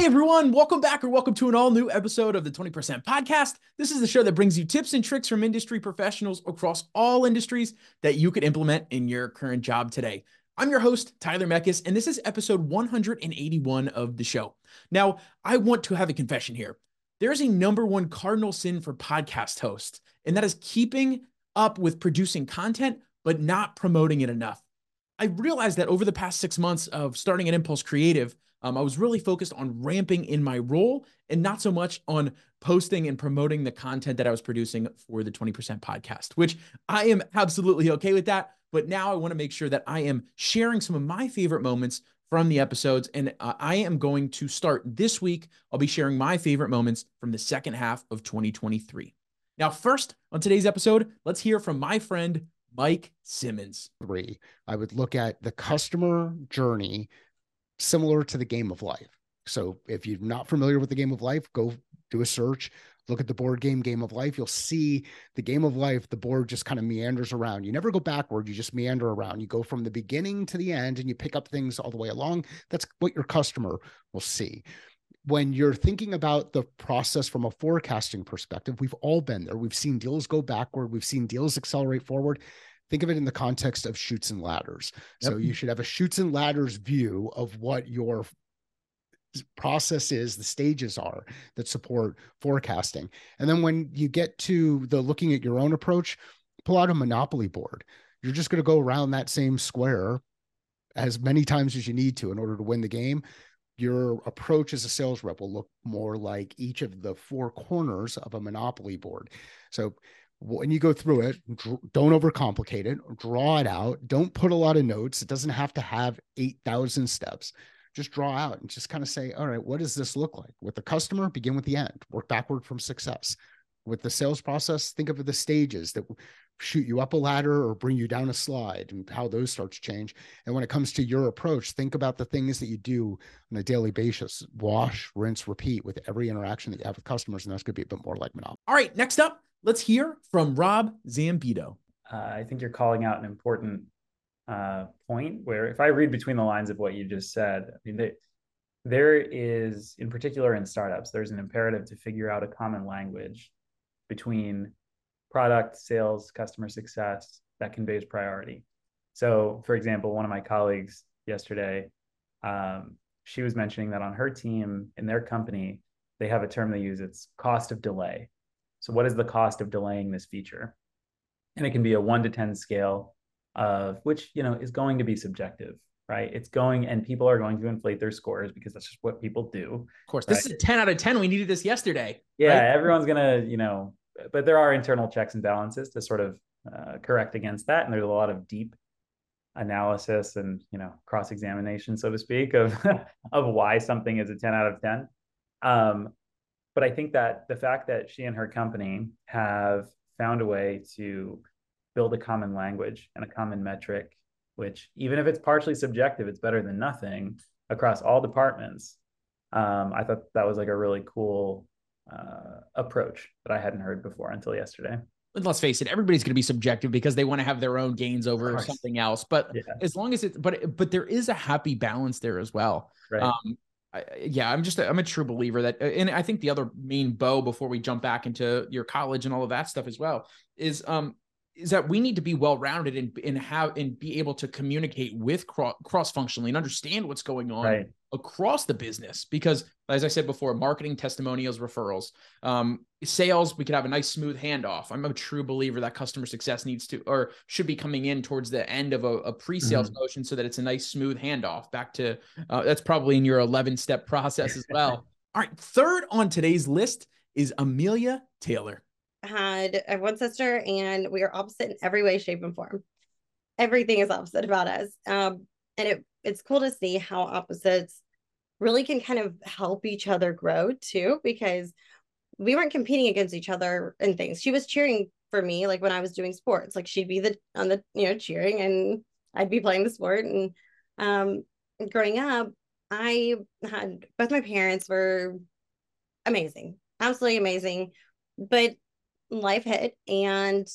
Hey everyone, welcome back or welcome to an all new episode of the 20% podcast. This is the show that brings you tips and tricks from industry professionals across all industries that you could implement in your current job today. I'm your host, Tyler Meckes, and this is episode 181 of the show. Now, I want to have a confession here. There's a number one cardinal sin for podcast hosts, and that is keeping up with producing content, but not promoting it enough. I realized that over the past six months of starting at Impulse Creative, um, I was really focused on ramping in my role and not so much on posting and promoting the content that I was producing for the 20% podcast, which I am absolutely okay with that. But now I want to make sure that I am sharing some of my favorite moments from the episodes. And uh, I am going to start this week. I'll be sharing my favorite moments from the second half of 2023. Now, first on today's episode, let's hear from my friend, Mike Simmons. Three, I would look at the customer journey similar to the game of life. So if you're not familiar with the game of life, go do a search, look at the board game game of life. You'll see the game of life, the board just kind of meanders around. You never go backward, you just meander around. You go from the beginning to the end and you pick up things all the way along. That's what your customer will see. When you're thinking about the process from a forecasting perspective, we've all been there. We've seen deals go backward, we've seen deals accelerate forward think of it in the context of Chutes and Ladders. Yep. So you should have a Chutes and Ladders view of what your process is, the stages are that support forecasting. And then when you get to the looking at your own approach, pull out a monopoly board. You're just going to go around that same square as many times as you need to in order to win the game. Your approach as a sales rep will look more like each of the four corners of a monopoly board. So when you go through it, don't overcomplicate it, draw it out. Don't put a lot of notes. It doesn't have to have 8,000 steps. Just draw out and just kind of say, all right, what does this look like? With the customer, begin with the end, work backward from success. With the sales process, think of the stages that shoot you up a ladder or bring you down a slide and how those start to change. And when it comes to your approach, think about the things that you do on a daily basis wash, rinse, repeat with every interaction that you have with customers. And that's going to be a bit more like Monopoly. All right, next up, Let's hear from Rob Zambito. Uh, I think you're calling out an important uh, point where, if I read between the lines of what you just said, I mean, they, there is, in particular in startups, there's an imperative to figure out a common language between product, sales, customer success that conveys priority. So, for example, one of my colleagues yesterday, um, she was mentioning that on her team in their company, they have a term they use. It's cost of delay. So what is the cost of delaying this feature? And it can be a one to 10 scale of which, you know, is going to be subjective, right? It's going and people are going to inflate their scores because that's just what people do. Of course, this is a 10 out of 10. We needed this yesterday. Yeah, right? everyone's going to, you know, but there are internal checks and balances to sort of uh, correct against that. And there's a lot of deep analysis and, you know, cross examination, so to speak, of, of why something is a 10 out of 10. Um, but I think that the fact that she and her company have found a way to build a common language and a common metric, which even if it's partially subjective, it's better than nothing across all departments. Um, I thought that was like a really cool uh, approach that I hadn't heard before until yesterday. Let's face it, everybody's going to be subjective because they want to have their own gains over something else. But yeah. as long as it, but but there is a happy balance there as well. Right. Um, I, yeah, I'm just a, I'm a true believer that, and I think the other main bow before we jump back into your college and all of that stuff as well is um is that we need to be well rounded and and have and be able to communicate with cross functionally and understand what's going on right. across the business because as I said before, marketing, testimonials, referrals, um, sales, we could have a nice smooth handoff. I'm a true believer that customer success needs to or should be coming in towards the end of a, a pre-sales mm-hmm. motion so that it's a nice smooth handoff back to uh, that's probably in your 11 step process as well. All right, third on today's list is Amelia Taylor had a one sister and we are opposite in every way, shape, and form. Everything is opposite about us. Um, and it it's cool to see how opposites really can kind of help each other grow too, because we weren't competing against each other and things. She was cheering for me, like when I was doing sports, like she'd be the on the you know cheering and I'd be playing the sport. And um, growing up, I had both my parents were amazing, absolutely amazing. But life hit and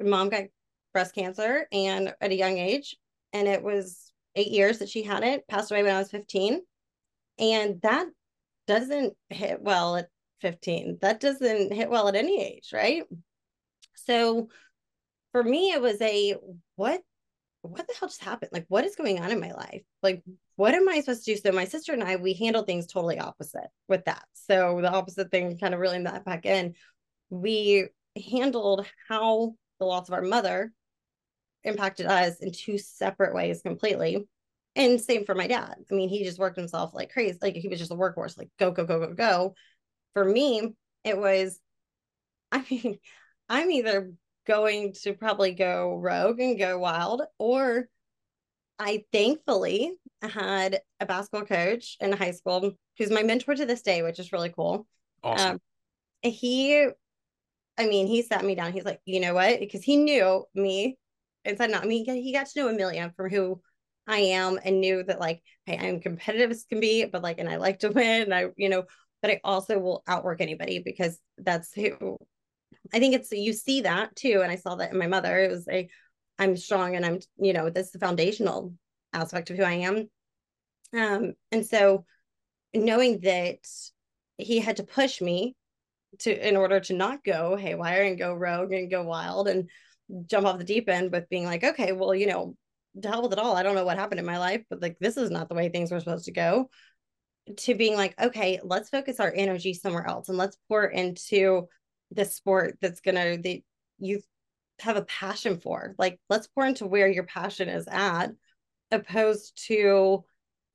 mom got breast cancer and at a young age and it was eight years that she had it passed away when i was 15 and that doesn't hit well at 15. That doesn't hit well at any age, right? So for me, it was a what what the hell just happened? Like, what is going on in my life? Like, what am I supposed to do? So my sister and I, we handle things totally opposite with that. So the opposite thing, kind of reeling that back in, we handled how the loss of our mother impacted us in two separate ways completely. And same for my dad. I mean, he just worked himself like crazy. Like he was just a workhorse, like go, go, go, go, go. For me, it was, I mean, I'm either going to probably go rogue and go wild, or I thankfully had a basketball coach in high school who's my mentor to this day, which is really cool. Awesome. Um, he, I mean, he sat me down. He's like, you know what? Because he knew me inside not. I mean, he got to know Amelia from who I am and knew that like, hey, I'm competitive as can be, but like, and I like to win. And I, you know, but I also will outwork anybody because that's who I think it's you see that too. And I saw that in my mother. It was a I'm strong and I'm, you know, this is the foundational aspect of who I am. Um, and so knowing that he had to push me to in order to not go haywire and go rogue and go wild and jump off the deep end with being like, okay, well, you know, to hell with it all. I don't know what happened in my life, but like this is not the way things were supposed to go. To being like, okay, let's focus our energy somewhere else and let's pour into the sport that's gonna that you have a passion for. Like, let's pour into where your passion is at, opposed to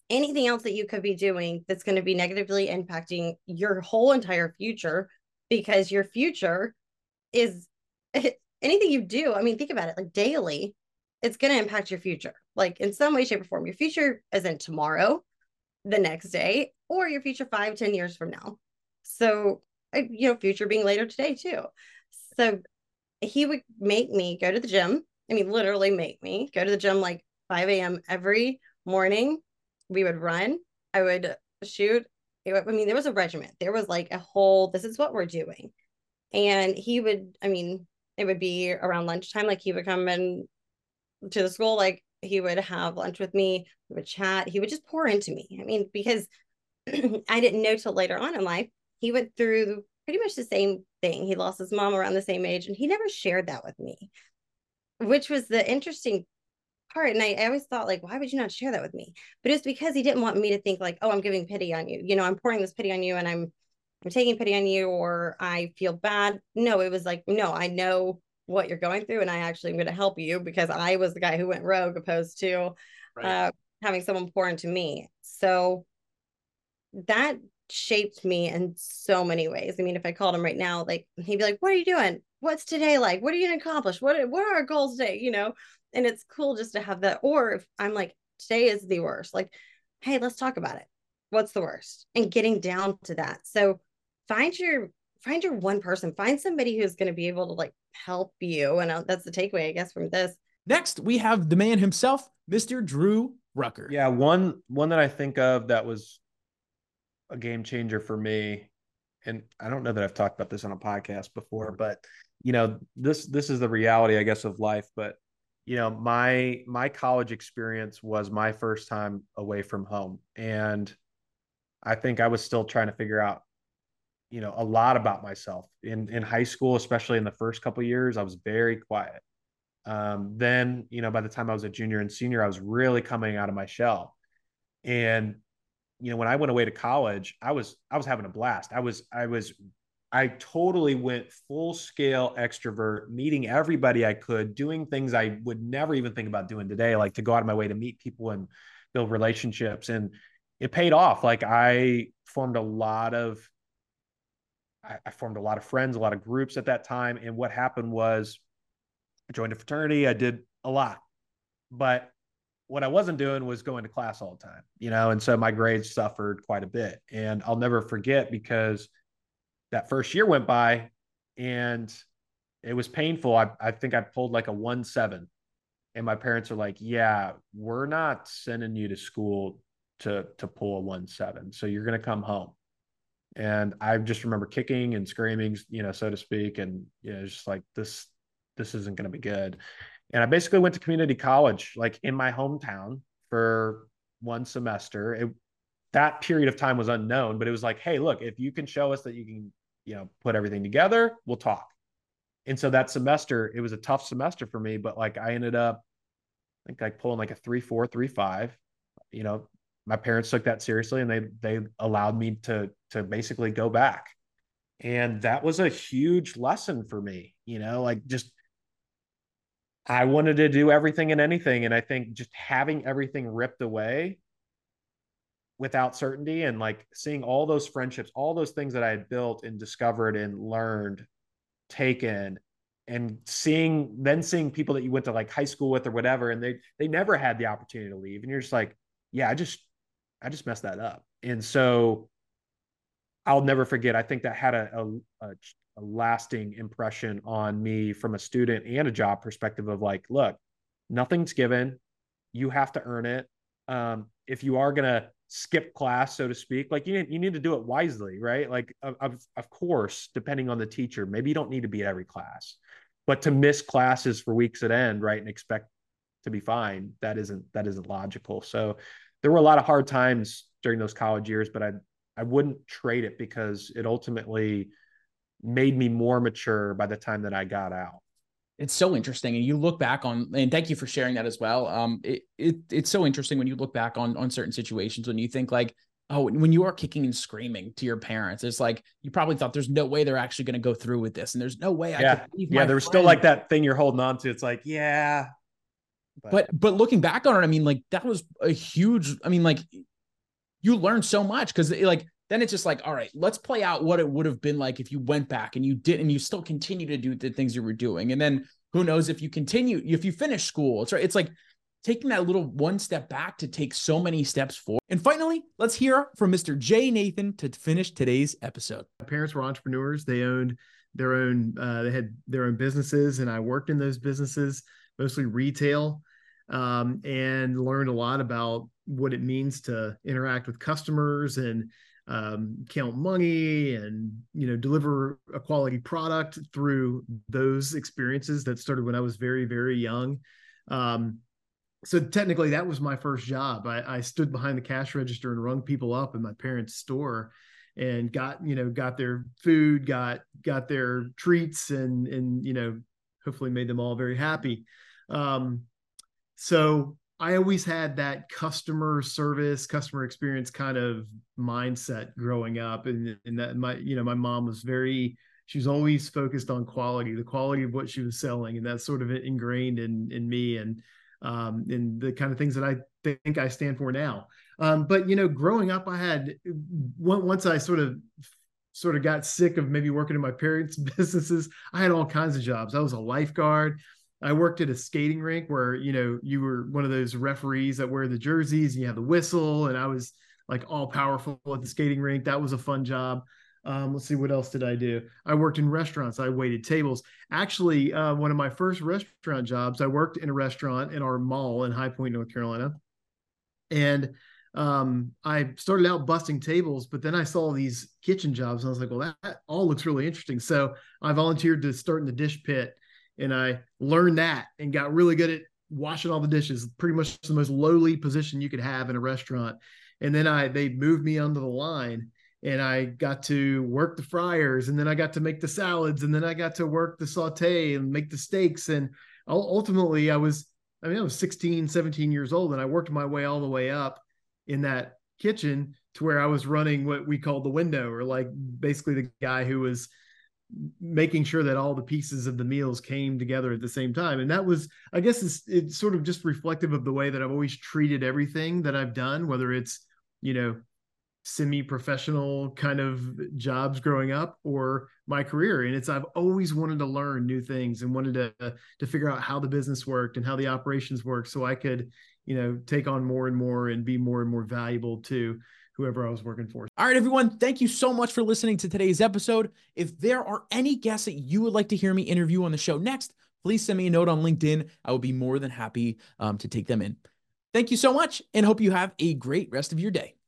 anything else that you could be doing that's going to be negatively impacting your whole entire future because your future is anything you do. I mean, think about it like daily, it's going to impact your future, like in some way, shape, or form. Your future is in tomorrow, the next day, or your future five, ten years from now. So you know, future being later today too. So he would make me go to the gym. I mean, literally make me go to the gym like 5 a.m. every morning. We would run. I would shoot. I mean, there was a regiment. There was like a whole, this is what we're doing. And he would, I mean, it would be around lunchtime. Like he would come in to the school, like he would have lunch with me, we would chat. He would just pour into me. I mean, because I didn't know till later on in life he went through pretty much the same thing. He lost his mom around the same age, and he never shared that with me, which was the interesting part. And I, I always thought, like, why would you not share that with me? But it's because he didn't want me to think like, oh, I'm giving pity on you. You know, I'm pouring this pity on you, and I'm I'm taking pity on you, or I feel bad. No, it was like, no, I know what you're going through, and I actually am going to help you because I was the guy who went rogue, opposed to right. uh, having someone pour into me. So that shaped me in so many ways. I mean, if I called him right now, like he'd be like, "What are you doing? What's today like? What are you gonna accomplish? What what are our goals today?" You know, and it's cool just to have that. Or if I'm like, "Today is the worst," like, "Hey, let's talk about it. What's the worst?" And getting down to that. So find your find your one person. Find somebody who's going to be able to like help you. And uh, that's the takeaway, I guess, from this. Next, we have the man himself, Mr. Drew Brucker. Yeah, one one that I think of that was a game changer for me and I don't know that I've talked about this on a podcast before, but you know, this this is the reality, I guess, of life. But you know, my my college experience was my first time away from home, and I think I was still trying to figure out, you know, a lot about myself in in high school, especially in the first couple years. I was very quiet. Um, then, you know, by the time I was a junior and senior, I was really coming out of my shell, and you know, when I went away to college, I was I was having a blast. I was I was I totally went full scale extrovert, meeting everybody I could, doing things I would never even think about doing today, like to go out of my way to meet people and build relationships. And it paid off. Like I formed a lot of I, formed a lot of friends, a lot of groups at that time. And what happened was I joined a fraternity. I did a lot. But what I wasn't doing was going to class all the time, you know, and so my grades suffered quite a bit. And I'll never forget because that first year went by and it was painful. I, I think I pulled like a one seven. And my parents are like, Yeah, we're not sending you to school to to pull a one seven. So you're gonna come home. And I just remember kicking and screaming, you know, so to speak. And you know, just like this, this isn't gonna be good. And I basically went to community college, like in my hometown for one semester. It that period of time was unknown, but it was like, hey, look, if you can show us that you can, you know, put everything together, we'll talk. And so that semester, it was a tough semester for me, but like I ended up, I think like pulling like a three, four, three, five. You know, my parents took that seriously and they they allowed me to to basically go back. And that was a huge lesson for me, you know, like just I wanted to do everything and anything. And I think just having everything ripped away without certainty and like seeing all those friendships, all those things that I had built and discovered and learned, taken, and seeing then seeing people that you went to like high school with or whatever, and they they never had the opportunity to leave. And you're just like, yeah, I just I just messed that up. And so I'll never forget. I think that had a, a, a, a lasting impression on me from a student and a job perspective of like, look, nothing's given. You have to earn it. Um, if you are gonna skip class, so to speak, like you need, you need to do it wisely, right? Like of, of course, depending on the teacher, maybe you don't need to be at every class, but to miss classes for weeks at end, right, and expect to be fine, that isn't that isn't logical. So there were a lot of hard times during those college years, but I I wouldn't trade it because it ultimately made me more mature by the time that I got out. It's so interesting, and you look back on, and thank you for sharing that as well. Um, it, it it's so interesting when you look back on on certain situations when you think like, oh, when you are kicking and screaming to your parents, it's like you probably thought there's no way they're actually going to go through with this, and there's no way I yeah yeah. There was still like that thing you're holding on to. It's like yeah, but. but but looking back on it, I mean, like that was a huge. I mean, like you learn so much because like then it's just like all right let's play out what it would have been like if you went back and you did and you still continue to do the things you were doing. And then who knows if you continue if you finish school it's right it's like taking that little one step back to take so many steps forward. And finally let's hear from mr jay nathan to finish today's episode. My parents were entrepreneurs. They owned their own uh, they had their own businesses and i worked in those businesses mostly retail um, and learned a lot about what it means to interact with customers and um, count money and you know deliver a quality product through those experiences that started when I was very very young. Um, so technically, that was my first job. I, I stood behind the cash register and rung people up in my parents' store and got you know got their food got got their treats and and you know hopefully made them all very happy um so I always had that customer service, customer experience kind of mindset growing up, and, and that my you know my mom was very she was always focused on quality, the quality of what she was selling, and that's sort of ingrained in in me and um, and the kind of things that I think I stand for now. Um, but you know, growing up, I had once I sort of sort of got sick of maybe working in my parents' businesses. I had all kinds of jobs. I was a lifeguard. I worked at a skating rink where you know you were one of those referees that wear the jerseys and you have the whistle, and I was like all powerful at the skating rink. That was a fun job. Um, let's see what else did I do. I worked in restaurants. I waited tables. Actually, uh, one of my first restaurant jobs, I worked in a restaurant in our mall in High Point, North Carolina, and um, I started out busting tables, but then I saw these kitchen jobs, and I was like, well, that, that all looks really interesting. So I volunteered to start in the dish pit and I learned that and got really good at washing all the dishes. Pretty much the most lowly position you could have in a restaurant. And then I they moved me onto the line and I got to work the fryers and then I got to make the salads and then I got to work the saute and make the steaks and ultimately I was I mean I was 16 17 years old and I worked my way all the way up in that kitchen to where I was running what we called the window or like basically the guy who was making sure that all the pieces of the meals came together at the same time. And that was i guess it's, it's sort of just reflective of the way that i've always treated everything that i've done whether it's you know semi-professional kind of jobs growing up or my career. And it's i've always wanted to learn new things and wanted to to figure out how the business worked and how the operations worked so i could you know take on more and more and be more and more valuable to whoever I was working for. All right, everyone. Thank you so much for listening to today's episode. If there are any guests that you would like to hear me interview on the show next, please send me a note on LinkedIn. I will be more than happy um, to take them in. Thank you so much and hope you have a great rest of your day.